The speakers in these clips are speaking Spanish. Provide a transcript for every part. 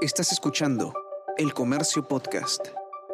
Estás escuchando El Comercio Podcast.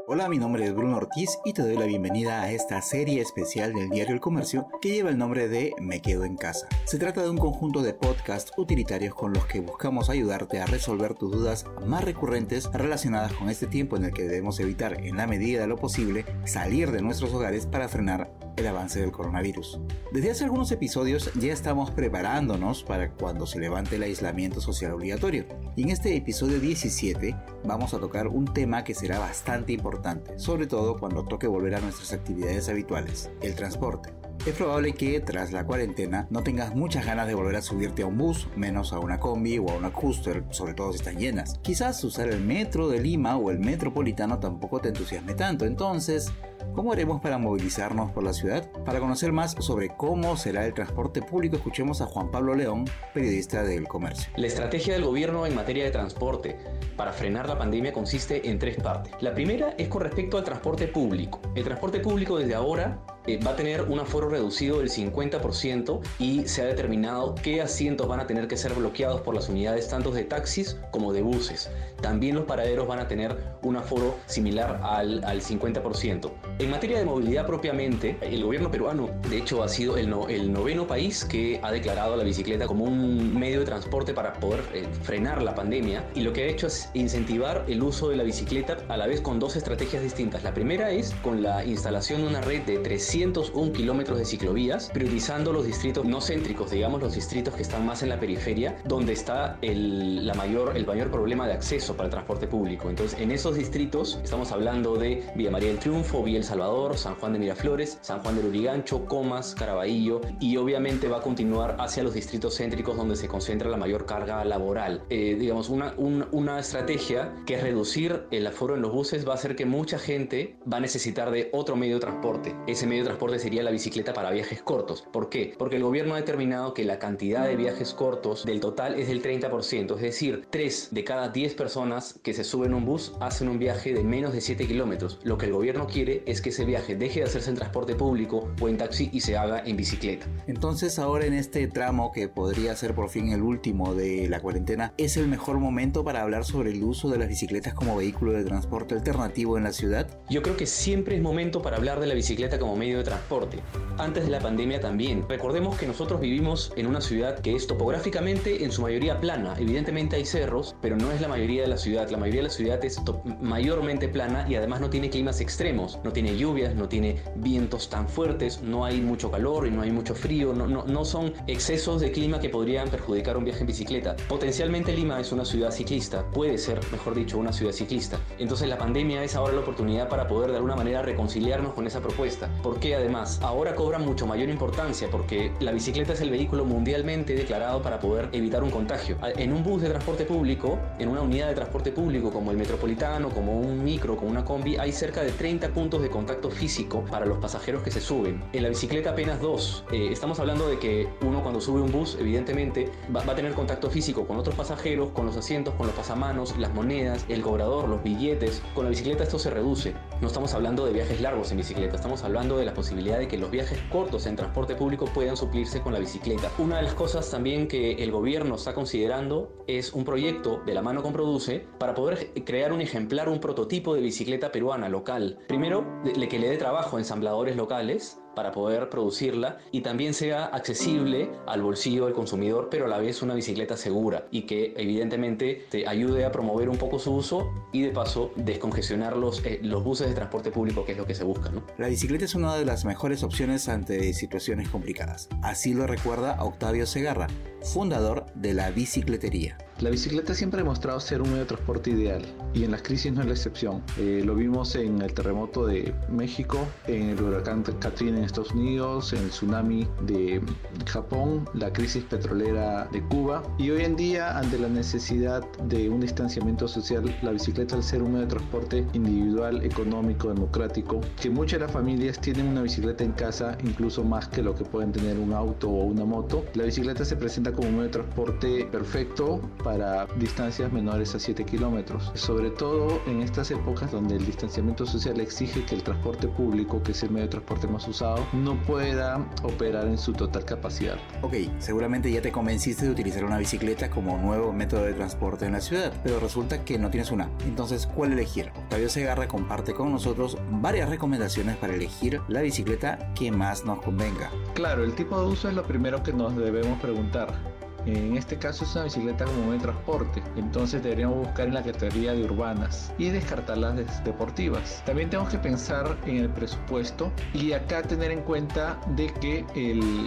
Hola, mi nombre es Bruno Ortiz y te doy la bienvenida a esta serie especial del diario El Comercio que lleva el nombre de Me Quedo en Casa. Se trata de un conjunto de podcasts utilitarios con los que buscamos ayudarte a resolver tus dudas más recurrentes relacionadas con este tiempo en el que debemos evitar en la medida de lo posible salir de nuestros hogares para frenar el avance del coronavirus. Desde hace algunos episodios ya estamos preparándonos para cuando se levante el aislamiento social obligatorio. Y en este episodio 17 vamos a tocar un tema que será bastante importante, sobre todo cuando toque volver a nuestras actividades habituales, el transporte. Es probable que tras la cuarentena no tengas muchas ganas de volver a subirte a un bus, menos a una combi o a una coaster, sobre todo si están llenas. Quizás usar el metro de Lima o el metropolitano tampoco te entusiasme tanto, entonces ¿Cómo haremos para movilizarnos por la ciudad? Para conocer más sobre cómo será el transporte público, escuchemos a Juan Pablo León, periodista del Comercio. La estrategia del gobierno en materia de transporte para frenar la pandemia consiste en tres partes. La primera es con respecto al transporte público. El transporte público desde ahora eh, va a tener un aforo reducido del 50% y se ha determinado qué asientos van a tener que ser bloqueados por las unidades tanto de taxis como de buses. También los paraderos van a tener un aforo similar al, al 50%. En materia de movilidad propiamente, el gobierno peruano de hecho ha sido el, el noveno país que ha declarado la bicicleta como un medio de transporte para poder eh, frenar la pandemia y lo que ha hecho es incentivar el uso de la bicicleta a la vez con dos estrategias distintas. La primera es con la instalación de una red de 300 301 kilómetros de ciclovías, priorizando los distritos no céntricos, digamos los distritos que están más en la periferia, donde está el, la mayor, el mayor problema de acceso para el transporte público. Entonces, en esos distritos estamos hablando de Villa María del Triunfo, Villa El Salvador, San Juan de Miraflores, San Juan del Urigancho, Comas, Caraballo y obviamente va a continuar hacia los distritos céntricos donde se concentra la mayor carga laboral. Eh, digamos, una, una estrategia que es reducir el aforo en los buses va a hacer que mucha gente va a necesitar de otro medio de transporte. Ese medio transporte sería la bicicleta para viajes cortos. ¿Por qué? Porque el gobierno ha determinado que la cantidad de viajes cortos del total es del 30%, es decir, 3 de cada 10 personas que se suben a un bus hacen un viaje de menos de 7 kilómetros. Lo que el gobierno quiere es que ese viaje deje de hacerse en transporte público o en taxi y se haga en bicicleta. Entonces ahora en este tramo que podría ser por fin el último de la cuarentena, ¿es el mejor momento para hablar sobre el uso de las bicicletas como vehículo de transporte alternativo en la ciudad? Yo creo que siempre es momento para hablar de la bicicleta como medio de transporte. Antes de la pandemia también. Recordemos que nosotros vivimos en una ciudad que es topográficamente en su mayoría plana. Evidentemente hay cerros, pero no es la mayoría de la ciudad. La mayoría de la ciudad es mayormente plana y además no tiene climas extremos. No tiene lluvias, no tiene vientos tan fuertes, no hay mucho calor y no hay mucho frío. No, no, no son excesos de clima que podrían perjudicar un viaje en bicicleta. Potencialmente Lima es una ciudad ciclista, puede ser, mejor dicho, una ciudad ciclista. Entonces la pandemia es ahora la oportunidad para poder de alguna manera reconciliarnos con esa propuesta. ¿Por qué además ahora cobra mucho mayor importancia porque la bicicleta es el vehículo mundialmente declarado para poder evitar un contagio. En un bus de transporte público, en una unidad de transporte público como el metropolitano, como un micro, como una combi, hay cerca de 30 puntos de contacto físico para los pasajeros que se suben. En la bicicleta apenas dos. Eh, estamos hablando de que uno cuando sube un bus, evidentemente, va a tener contacto físico con otros pasajeros, con los asientos, con los pasamanos, las monedas, el cobrador, los billetes. Con la bicicleta esto se reduce. No estamos hablando de viajes largos en bicicleta, estamos hablando de la posibilidad de que los viajes cortos en transporte público puedan suplirse con la bicicleta. Una de las cosas también que el gobierno está considerando es un proyecto de la mano con Produce para poder crear un ejemplar, un prototipo de bicicleta peruana local. Primero, que le dé trabajo a ensambladores locales para poder producirla y también sea accesible al bolsillo del consumidor, pero a la vez una bicicleta segura y que evidentemente te ayude a promover un poco su uso y de paso descongestionar los, eh, los buses de transporte público, que es lo que se busca. ¿no? La bicicleta es una de las mejores opciones ante situaciones complicadas. Así lo recuerda Octavio Segarra, fundador de la bicicletería. La bicicleta siempre ha demostrado ser un medio de transporte ideal y en las crisis no es la excepción. Eh, lo vimos en el terremoto de México, en el huracán Katrina en Estados Unidos, en el tsunami de Japón, la crisis petrolera de Cuba y hoy en día ante la necesidad de un distanciamiento social, la bicicleta al ser un medio de transporte individual, económico, democrático, que muchas de las familias tienen una bicicleta en casa incluso más que lo que pueden tener un auto o una moto. La bicicleta se presenta como un medio de transporte perfecto para distancias menores a 7 kilómetros. Sobre todo en estas épocas donde el distanciamiento social exige que el transporte público, que es el medio de transporte más usado, no pueda operar en su total capacidad. Ok, seguramente ya te convenciste de utilizar una bicicleta como nuevo método de transporte en la ciudad, pero resulta que no tienes una. Entonces, ¿cuál elegir? Octavio Segarra comparte con nosotros varias recomendaciones para elegir la bicicleta que más nos convenga. Claro, el tipo de uso es lo primero que nos debemos preguntar. En este caso es una bicicleta como medio de transporte, entonces deberíamos buscar en la categoría de urbanas y descartar las deportivas. También tenemos que pensar en el presupuesto y acá tener en cuenta de que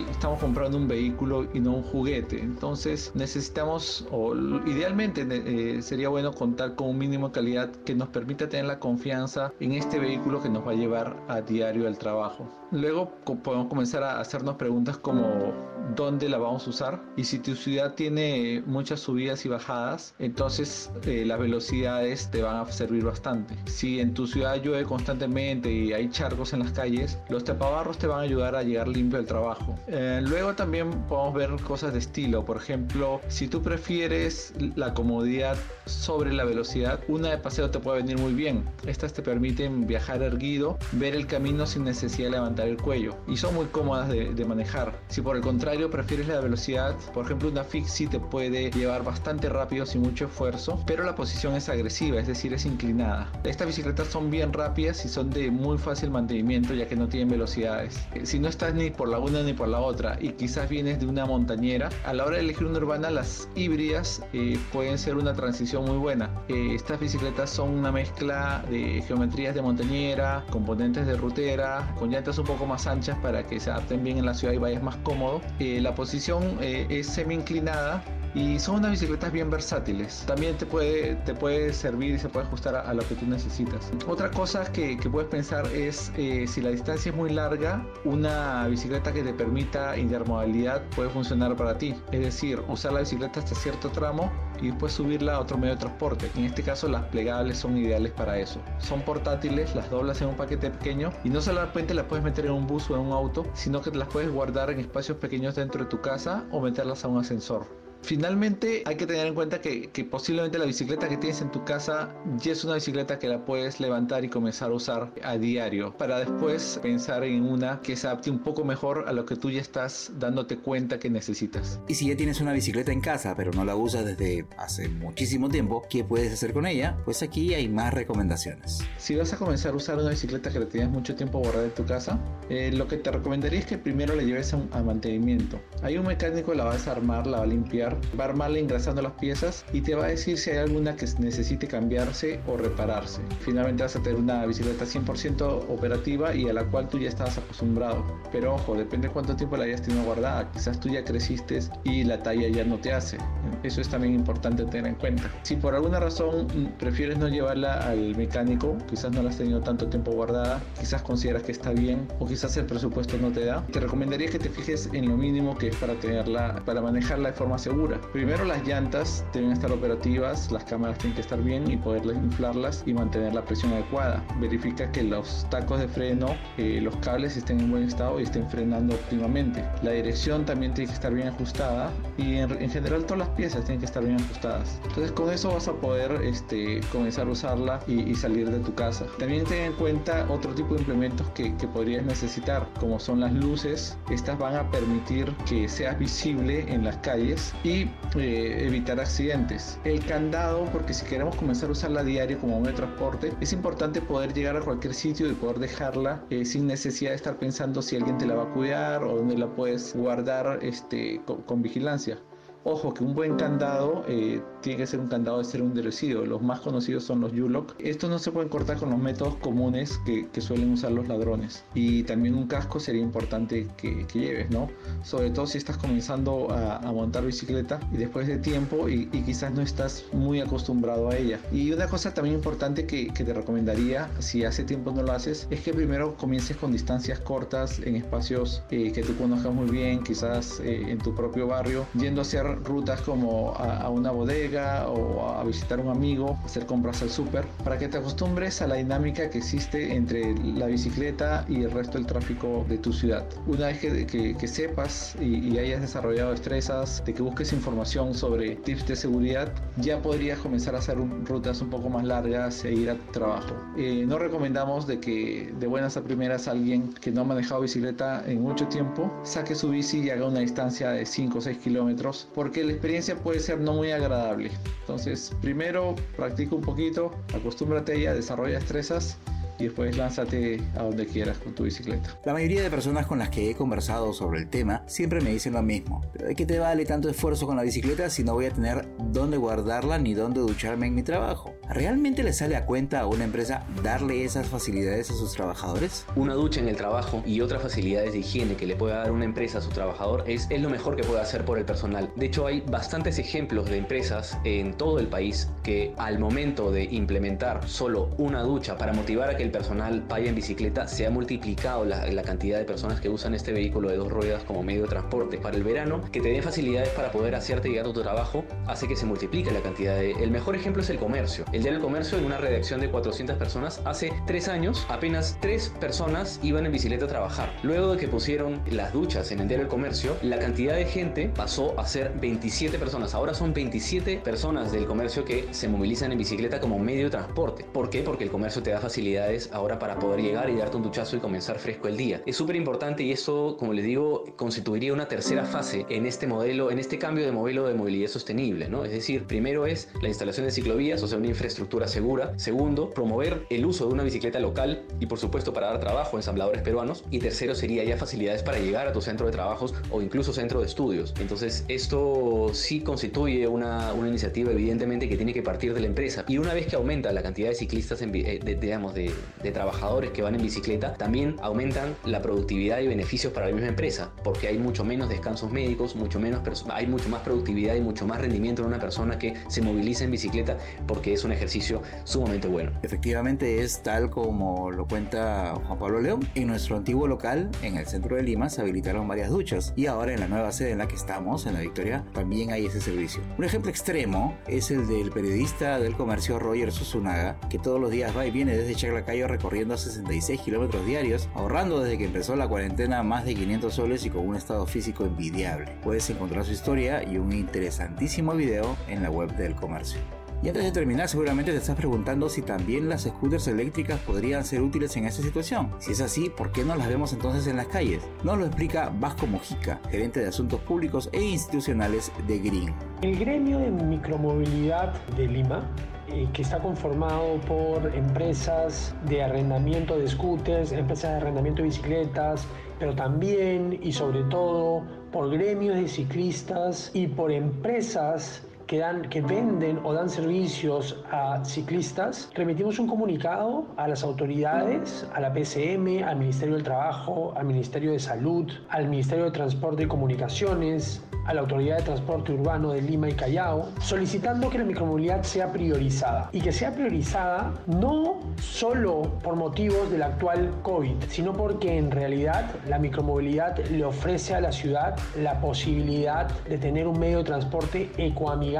estamos comprando un vehículo y no un juguete, entonces necesitamos o idealmente eh, sería bueno contar con un mínimo de calidad que nos permita tener la confianza en este vehículo que nos va a llevar a diario al trabajo. Luego podemos comenzar a hacernos preguntas como dónde la vamos a usar y si tu ciudad tiene muchas subidas y bajadas, entonces eh, las velocidades te van a servir bastante. Si en tu ciudad llueve constantemente y hay charcos en las calles, los tapabarros te van a ayudar a llegar limpio al trabajo. Eh, luego también podemos ver cosas de estilo, por ejemplo, si tú prefieres la comodidad sobre la velocidad, una de paseo te puede venir muy bien. Estas te permiten viajar erguido, ver el camino sin necesidad de levantar el cuello y son muy cómodas de, manejar. Si por el contrario prefieres la velocidad, por ejemplo fixie te puede llevar bastante rápido sin mucho esfuerzo, pero la posición es agresiva, es decir, es inclinada. Estas bicicletas son bien rápidas y son de muy fácil mantenimiento ya que no tienen velocidades. Eh, si no estás ni por la una ni por la otra y quizás vienes de una montañera, a la hora de elegir una urbana las híbridas eh, pueden ser una transición muy buena. Eh, estas bicicletas son una mezcla de geometrías de montañera, componentes de rutera, con llantas un poco más anchas para que se adapten bien en la ciudad y vayas más cómodo. Eh, la posición eh, es semi inclinada y son unas bicicletas bien versátiles. También te puede, te puede servir y se puede ajustar a, lo que tú necesitas. Otra cosa que, que puedes pensar es eh, si la distancia es muy larga, una bicicleta que te permita intermodalidad puede funcionar para ti. Es decir, usar la bicicleta hasta cierto tramo y después subirla a otro medio de transporte. En este caso las plegables son ideales para eso. Son portátiles, las doblas en un paquete pequeño y no solamente las puedes meter en un bus o en un auto, sino que las puedes guardar en espacios pequeños dentro de tu casa o meterlas a un ascensor. Finalmente hay que tener en cuenta que, posiblemente la bicicleta que tienes en tu casa ya es una bicicleta que la puedes levantar y comenzar a usar a diario para después pensar en una que se adapte un poco mejor a lo que tú ya estás dándote cuenta que necesitas. Y si ya tienes una bicicleta en casa pero no la usas desde hace muchísimo tiempo, ¿qué puedes hacer con ella? Pues aquí hay más recomendaciones. Si vas a comenzar a usar una bicicleta que la tienes mucho tiempo guardada en tu casa, eh, lo que te recomendaría es que primero la lleves a, a mantenimiento. Hay un mecánico la va a desarmar, la va a limpiar va a armarla engrasando las piezas y te va a decir si hay alguna que necesite cambiarse o repararse. Finalmente vas a tener una bicicleta 100% operativa y a la cual tú ya estabas acostumbrado. Pero ojo, depende cuánto tiempo la hayas tenido guardada. Quizás tú ya creciste y la talla ya no te hace. Eso es también importante tener en cuenta. Si por alguna razón prefieres no llevarla al mecánico, quizás no la has tenido tanto tiempo guardada, quizás consideras que está bien o quizás el presupuesto no te da, te recomendaría que te fijes en lo mínimo que es para tenerla, para manejarla de forma segura Primero las llantas deben estar operativas, las cámaras tienen que estar bien y poder inflarlas y mantener la presión adecuada. Verifica que los tacos de freno, eh, los cables estén en buen estado y estén frenando óptimamente. La dirección también tiene que estar bien ajustada y en, general todas las piezas tienen que estar bien ajustadas. Entonces con eso vas a poder este, comenzar a usarla y, salir de tu casa. También ten en cuenta otro tipo de implementos que, que podrías necesitar como son las luces. Estas van a permitir que seas visible en las calles y eh, evitar accidentes. El candado, porque si queremos comenzar a usarla diario como medio de transporte, es importante poder llegar a cualquier sitio y poder dejarla eh, sin necesidad de estar pensando si alguien te la va a cuidar o dónde la puedes guardar este, con vigilancia. Ojo que un buen candado eh, tiene que ser un candado de ser endurecido. Los más conocidos son los U-Lock. Estos no se pueden cortar con los métodos comunes que, suelen usar los ladrones. Y también un casco sería importante que, lleves, ¿no? Sobre todo si estás comenzando a, montar bicicleta y después de tiempo y, quizás no estás muy acostumbrado a ella. Y una cosa también importante que, te recomendaría, si hace tiempo no lo haces, es que primero comiences con distancias cortas en espacios eh, que tú conozcas muy bien, quizás eh, en tu propio barrio, yendo a hacer rutas como a, una bodega o a visitar un amigo, hacer compras al súper, para que te acostumbres a la dinámica que existe entre la bicicleta y el resto del tráfico de tu ciudad. Una vez que, sepas y, y, hayas desarrollado destrezas, de que busques información sobre tips de seguridad, ya podrías comenzar a hacer rutas un poco más largas e ir a trabajo. Eh, no recomendamos de que de buenas a primeras alguien que no ha manejado bicicleta en mucho tiempo saque su bici y haga una distancia de 5 o 6 kilómetros porque la experiencia puede ser no muy agradable. Entonces, primero practica un poquito, acostúmbrate a ella, desarrolla destrezas y después lánzate a donde quieras con tu bicicleta. La mayoría de personas con las que he conversado sobre el tema siempre me dicen lo mismo. ¿Pero de qué te vale tanto esfuerzo con la bicicleta si no voy a tener dónde guardarla ni dónde ducharme en mi trabajo? ¿Realmente le sale a cuenta a una empresa darle esas facilidades a sus trabajadores? Una ducha en el trabajo y otras facilidades de higiene que le pueda dar una empresa a su trabajador es, es lo mejor que puede hacer por el personal. De hecho, hay bastantes ejemplos de empresas en todo el país que al momento de implementar solo una ducha para motivar a que el personal vaya en bicicleta, se ha multiplicado la, cantidad de personas que usan este vehículo de dos ruedas como medio de transporte. Para el verano, que te den facilidades para poder hacerte llegar a tu trabajo, hace que se multiplique la cantidad de... El mejor ejemplo es el comercio. El día del comercio, en una redacción de 400 personas, hace tres años apenas tres personas iban en bicicleta a trabajar. Luego de que pusieron las duchas en el día del comercio, la cantidad de gente pasó a ser 27 personas. Ahora son 27 personas del comercio que se movilizan en bicicleta como medio de transporte. ¿Por qué? Porque el comercio te da facilidades ahora para poder llegar y darte un duchazo y comenzar fresco el día. Es súper importante y eso, como les digo, constituiría una tercera fase en este modelo, en este cambio de modelo de movilidad sostenible, ¿no? Es decir, primero es la instalación de ciclovías, o sea, una infraestructura segura. Segundo, promover el uso de una bicicleta local y, por supuesto, para dar trabajo a ensambladores peruanos. Y tercero sería ya facilidades para llegar a tu centro de trabajos o incluso centro de estudios. Entonces, esto sí constituye una, una iniciativa, evidentemente, que tiene que partir de la empresa. Y una vez que aumenta la cantidad de ciclistas, eh, digamos, de, de trabajadores que van en bicicleta, también aumentan la productividad y beneficios para la misma empresa, porque hay mucho menos descansos médicos, mucho menos hay mucho más productividad y mucho más rendimiento en una persona que se moviliza en bicicleta porque es un ejercicio sumamente bueno. Efectivamente es tal como lo cuenta Juan Pablo León. En nuestro antiguo local, en el centro de Lima, se habilitaron varias duchas y ahora en la nueva sede en la que estamos, en la Victoria, también hay ese servicio. Un ejemplo extremo es el del periodista del comercio Roger Susunaga, que todos los días va y viene desde Chaclacayo recorriendo 66 kilómetros diarios, ahorrando desde que empezó la cuarentena más de 500 soles y con un estado físico envidiable. Puedes encontrar su historia y un interesantísimo video en la web del comercio. Y antes de terminar, seguramente te estás preguntando si también las scooters eléctricas podrían ser útiles en esta situación. Si es así, ¿por qué no las vemos entonces en las calles? Nos lo explica Vasco Mojica, gerente de Asuntos Públicos e Institucionales de Green. El gremio de micromovilidad de Lima eh, que está conformado por empresas de arrendamiento de scooters, empresas de arrendamiento de bicicletas, pero también y sobre todo por gremios de ciclistas y por empresas que, dan, que venden o dan servicios a ciclistas, remitimos un comunicado a las autoridades, a la PCM, al Ministerio del Trabajo, al Ministerio de Salud, al Ministerio de Transporte y Comunicaciones, a la Autoridad de Transporte Urbano de Lima y Callao, solicitando que la micromovilidad sea priorizada. Y que sea priorizada no solo por motivos del actual COVID, sino porque en realidad la micromovilidad le ofrece a la ciudad la posibilidad de tener un medio de transporte ecoamigable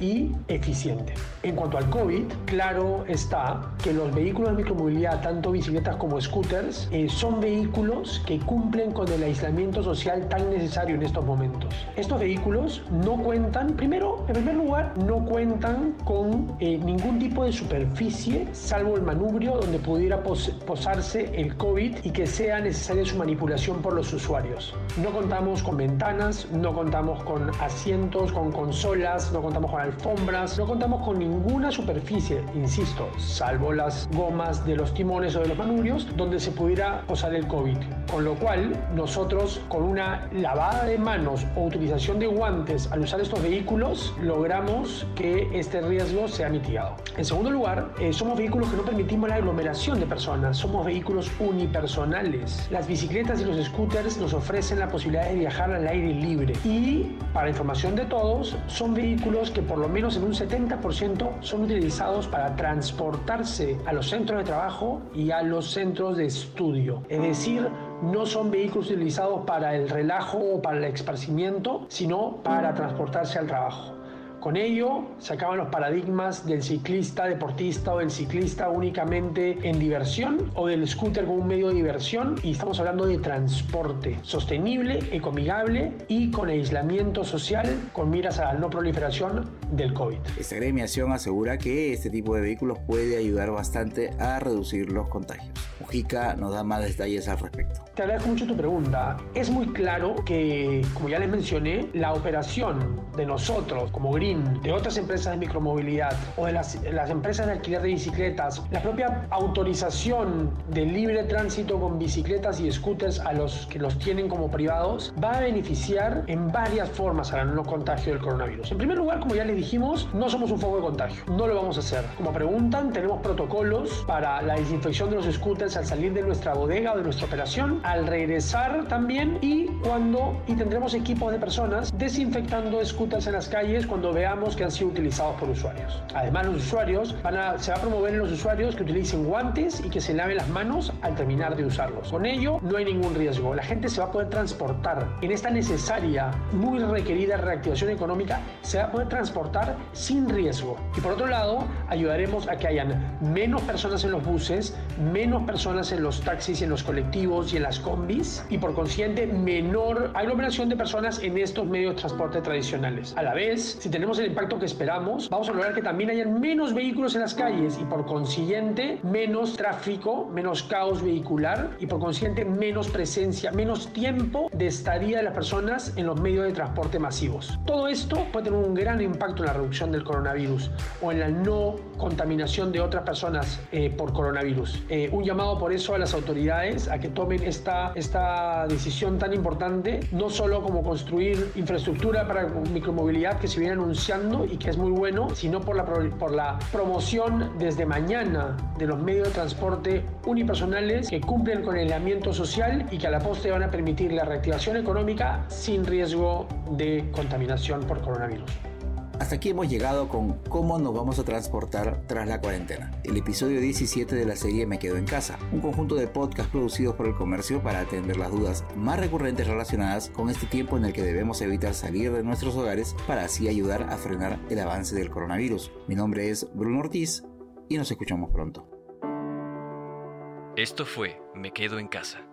y eficiente. En cuanto al COVID, claro está que los vehículos de micromovilidad, tanto bicicletas como scooters, eh, son vehículos que cumplen con el aislamiento social tan necesario en estos momentos. Estos vehículos no cuentan, primero, en primer lugar, no cuentan con eh, ningún tipo de superficie, salvo el manubrio donde pudiera posarse el COVID y que sea necesaria su manipulación por los usuarios. No contamos con ventanas, no contamos con asientos, con consolas, no contamos con alfombras, no contamos con ninguna superficie, insisto, salvo las gomas de los timones o de los manubrios, donde se pudiera posar el COVID. Con lo cual, nosotros con una lavada de manos o utilización de guantes al usar estos vehículos, logramos que este riesgo sea mitigado. En segundo lugar, eh, somos vehículos que no permitimos la aglomeración de personas, somos vehículos unipersonales. Las bicicletas y los scooters nos ofrecen la posibilidad de viajar al aire libre y, para información de todos, son vehículos vehículos que por lo menos en un 70% son utilizados para transportarse a los centros de trabajo y a los centros de estudio. Es decir, no son vehículos utilizados para el relajo o para el esparcimiento, sino para transportarse al trabajo. Con ello se acaban los paradigmas del ciclista deportista o del ciclista únicamente en diversión o del scooter como un medio de diversión y estamos hablando de transporte sostenible, ecomigable y con aislamiento social con miras a la no proliferación del COVID. Esta gremiación asegura que este tipo de vehículos puede ayudar bastante a reducir los contagios. Mujica nos da más detalles al respecto. Te agradezco mucho tu pregunta. Es muy claro que, como ya les mencioné, la operación de nosotros como Green de otras empresas de micromovilidad o de las, las empresas de alquiler de bicicletas, la propia autorización de libre tránsito con bicicletas y scooters a los que los tienen como privados va a beneficiar en varias formas al no contagio del coronavirus. En primer lugar, como ya les dijimos, no somos un foco de contagio, no lo vamos a hacer. Como preguntan, tenemos protocolos para la desinfección de los scooters al salir de nuestra bodega o de nuestra operación, al regresar también y cuando y tendremos equipos de personas desinfectando scooters en las calles cuando veamos que han sido utilizados por usuarios. Además, los usuarios van a, se va a promover en los usuarios que utilicen guantes y que se laven las manos al terminar de usarlos. Con ello, no hay ningún riesgo. La gente se va a poder transportar en esta necesaria, muy requerida reactivación económica, se va a poder transportar sin riesgo. Y por otro lado, ayudaremos a que hayan menos personas en los buses, menos personas en los taxis, en los colectivos y en las combis, y por consiguiente, menor aglomeración de personas en estos medios de transporte tradicionales. A la vez, si tenemos el impacto que esperamos, vamos a lograr que también hayan menos vehículos en las calles y por consiguiente menos tráfico, menos caos vehicular y por consiguiente menos presencia, menos tiempo de estadía de las personas en los medios de transporte masivos. Todo esto puede tener un gran impacto en la reducción del coronavirus o en la no contaminación de otras personas eh, por coronavirus. Eh, un llamado por eso a las autoridades a que tomen esta, esta decisión tan importante, no solo como construir infraestructura para micromovilidad que se viene anunciando, y que es muy bueno, sino por la, por la promoción desde mañana de los medios de transporte unipersonales que cumplen con el aislamiento social y que a la postre van a permitir la reactivación económica sin riesgo de contaminación por coronavirus. Hasta aquí hemos llegado con cómo nos vamos a transportar tras la cuarentena. El episodio 17 de la serie Me Quedo en Casa, un conjunto de podcasts producidos por el comercio para atender las dudas más recurrentes relacionadas con este tiempo en el que debemos evitar salir de nuestros hogares para así ayudar a frenar el avance del coronavirus. Mi nombre es Bruno Ortiz y nos escuchamos pronto. Esto fue Me Quedo en Casa